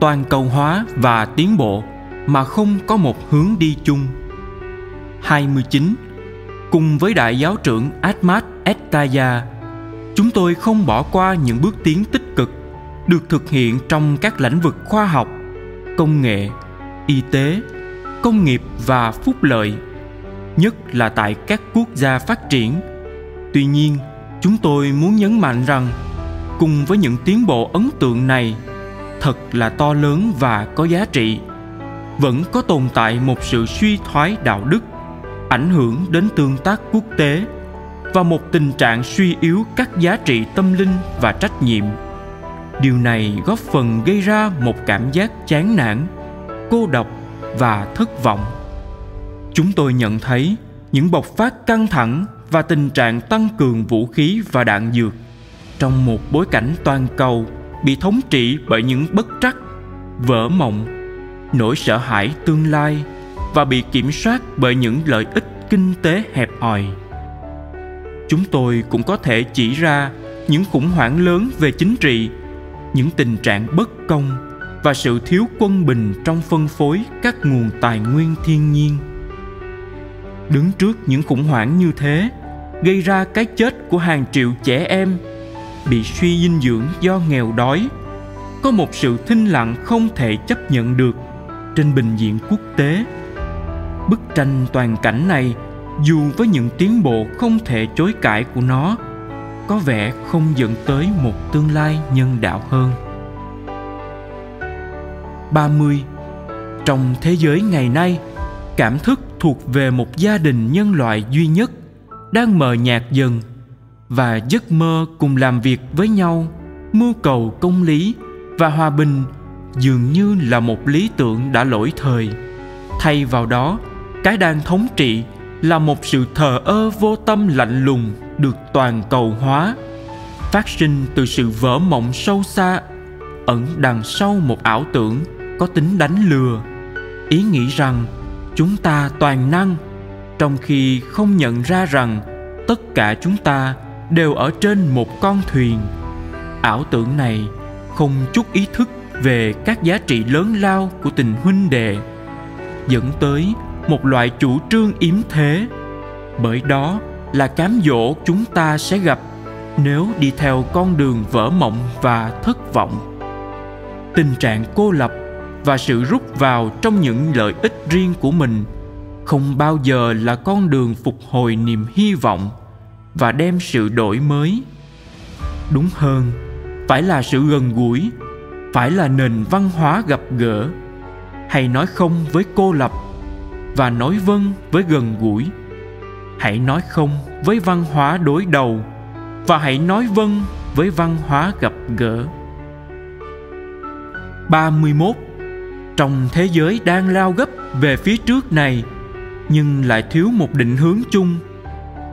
toàn cầu hóa và tiến bộ mà không có một hướng đi chung. 29. Cùng với đại giáo trưởng Ahmad Ettaya, chúng tôi không bỏ qua những bước tiến tích cực được thực hiện trong các lĩnh vực khoa học, công nghệ, y tế, công nghiệp và phúc lợi, nhất là tại các quốc gia phát triển. Tuy nhiên, chúng tôi muốn nhấn mạnh rằng cùng với những tiến bộ ấn tượng này thật là to lớn và có giá trị. Vẫn có tồn tại một sự suy thoái đạo đức, ảnh hưởng đến tương tác quốc tế và một tình trạng suy yếu các giá trị tâm linh và trách nhiệm. Điều này góp phần gây ra một cảm giác chán nản, cô độc và thất vọng. Chúng tôi nhận thấy những bộc phát căng thẳng và tình trạng tăng cường vũ khí và đạn dược trong một bối cảnh toàn cầu bị thống trị bởi những bất trắc, vỡ mộng, nỗi sợ hãi tương lai và bị kiểm soát bởi những lợi ích kinh tế hẹp hòi. Chúng tôi cũng có thể chỉ ra những khủng hoảng lớn về chính trị, những tình trạng bất công và sự thiếu quân bình trong phân phối các nguồn tài nguyên thiên nhiên. Đứng trước những khủng hoảng như thế, gây ra cái chết của hàng triệu trẻ em bị suy dinh dưỡng do nghèo đói. Có một sự thinh lặng không thể chấp nhận được trên bình diện quốc tế. Bức tranh toàn cảnh này dù với những tiến bộ không thể chối cãi của nó, có vẻ không dẫn tới một tương lai nhân đạo hơn. 30 trong thế giới ngày nay, cảm thức thuộc về một gia đình nhân loại duy nhất đang mờ nhạt dần và giấc mơ cùng làm việc với nhau, mưu cầu công lý và hòa bình dường như là một lý tưởng đã lỗi thời. Thay vào đó, cái đang thống trị là một sự thờ ơ vô tâm lạnh lùng được toàn cầu hóa, phát sinh từ sự vỡ mộng sâu xa, ẩn đằng sau một ảo tưởng có tính đánh lừa. Ý nghĩ rằng chúng ta toàn năng, trong khi không nhận ra rằng tất cả chúng ta đều ở trên một con thuyền. Ảo tưởng này không chút ý thức về các giá trị lớn lao của tình huynh đệ, dẫn tới một loại chủ trương yếm thế. Bởi đó là cám dỗ chúng ta sẽ gặp nếu đi theo con đường vỡ mộng và thất vọng. Tình trạng cô lập và sự rút vào trong những lợi ích riêng của mình không bao giờ là con đường phục hồi niềm hy vọng và đem sự đổi mới. Đúng hơn, phải là sự gần gũi, phải là nền văn hóa gặp gỡ. Hay nói không với cô lập và nói vâng với gần gũi. Hãy nói không với văn hóa đối đầu và hãy nói vâng với văn hóa gặp gỡ. 31 trong thế giới đang lao gấp về phía trước này, nhưng lại thiếu một định hướng chung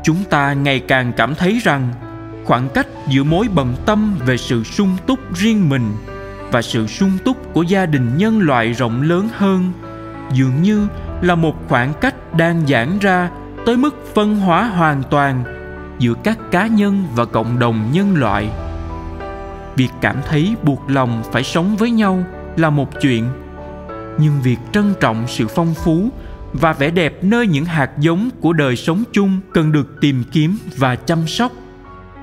chúng ta ngày càng cảm thấy rằng khoảng cách giữa mối bận tâm về sự sung túc riêng mình và sự sung túc của gia đình nhân loại rộng lớn hơn dường như là một khoảng cách đang giãn ra tới mức phân hóa hoàn toàn giữa các cá nhân và cộng đồng nhân loại. Việc cảm thấy buộc lòng phải sống với nhau là một chuyện, nhưng việc trân trọng sự phong phú và vẻ đẹp nơi những hạt giống của đời sống chung cần được tìm kiếm và chăm sóc,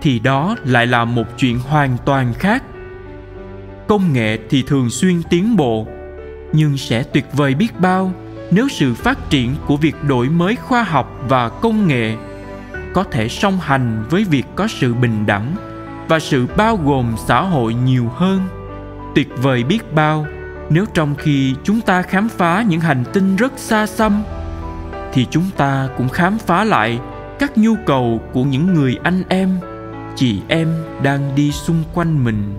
thì đó lại là một chuyện hoàn toàn khác. Công nghệ thì thường xuyên tiến bộ, nhưng sẽ tuyệt vời biết bao nếu sự phát triển của việc đổi mới khoa học và công nghệ có thể song hành với việc có sự bình đẳng và sự bao gồm xã hội nhiều hơn, tuyệt vời biết bao nếu trong khi chúng ta khám phá những hành tinh rất xa xăm, thì chúng ta cũng khám phá lại các nhu cầu của những người anh em, chị em đang đi xung quanh mình.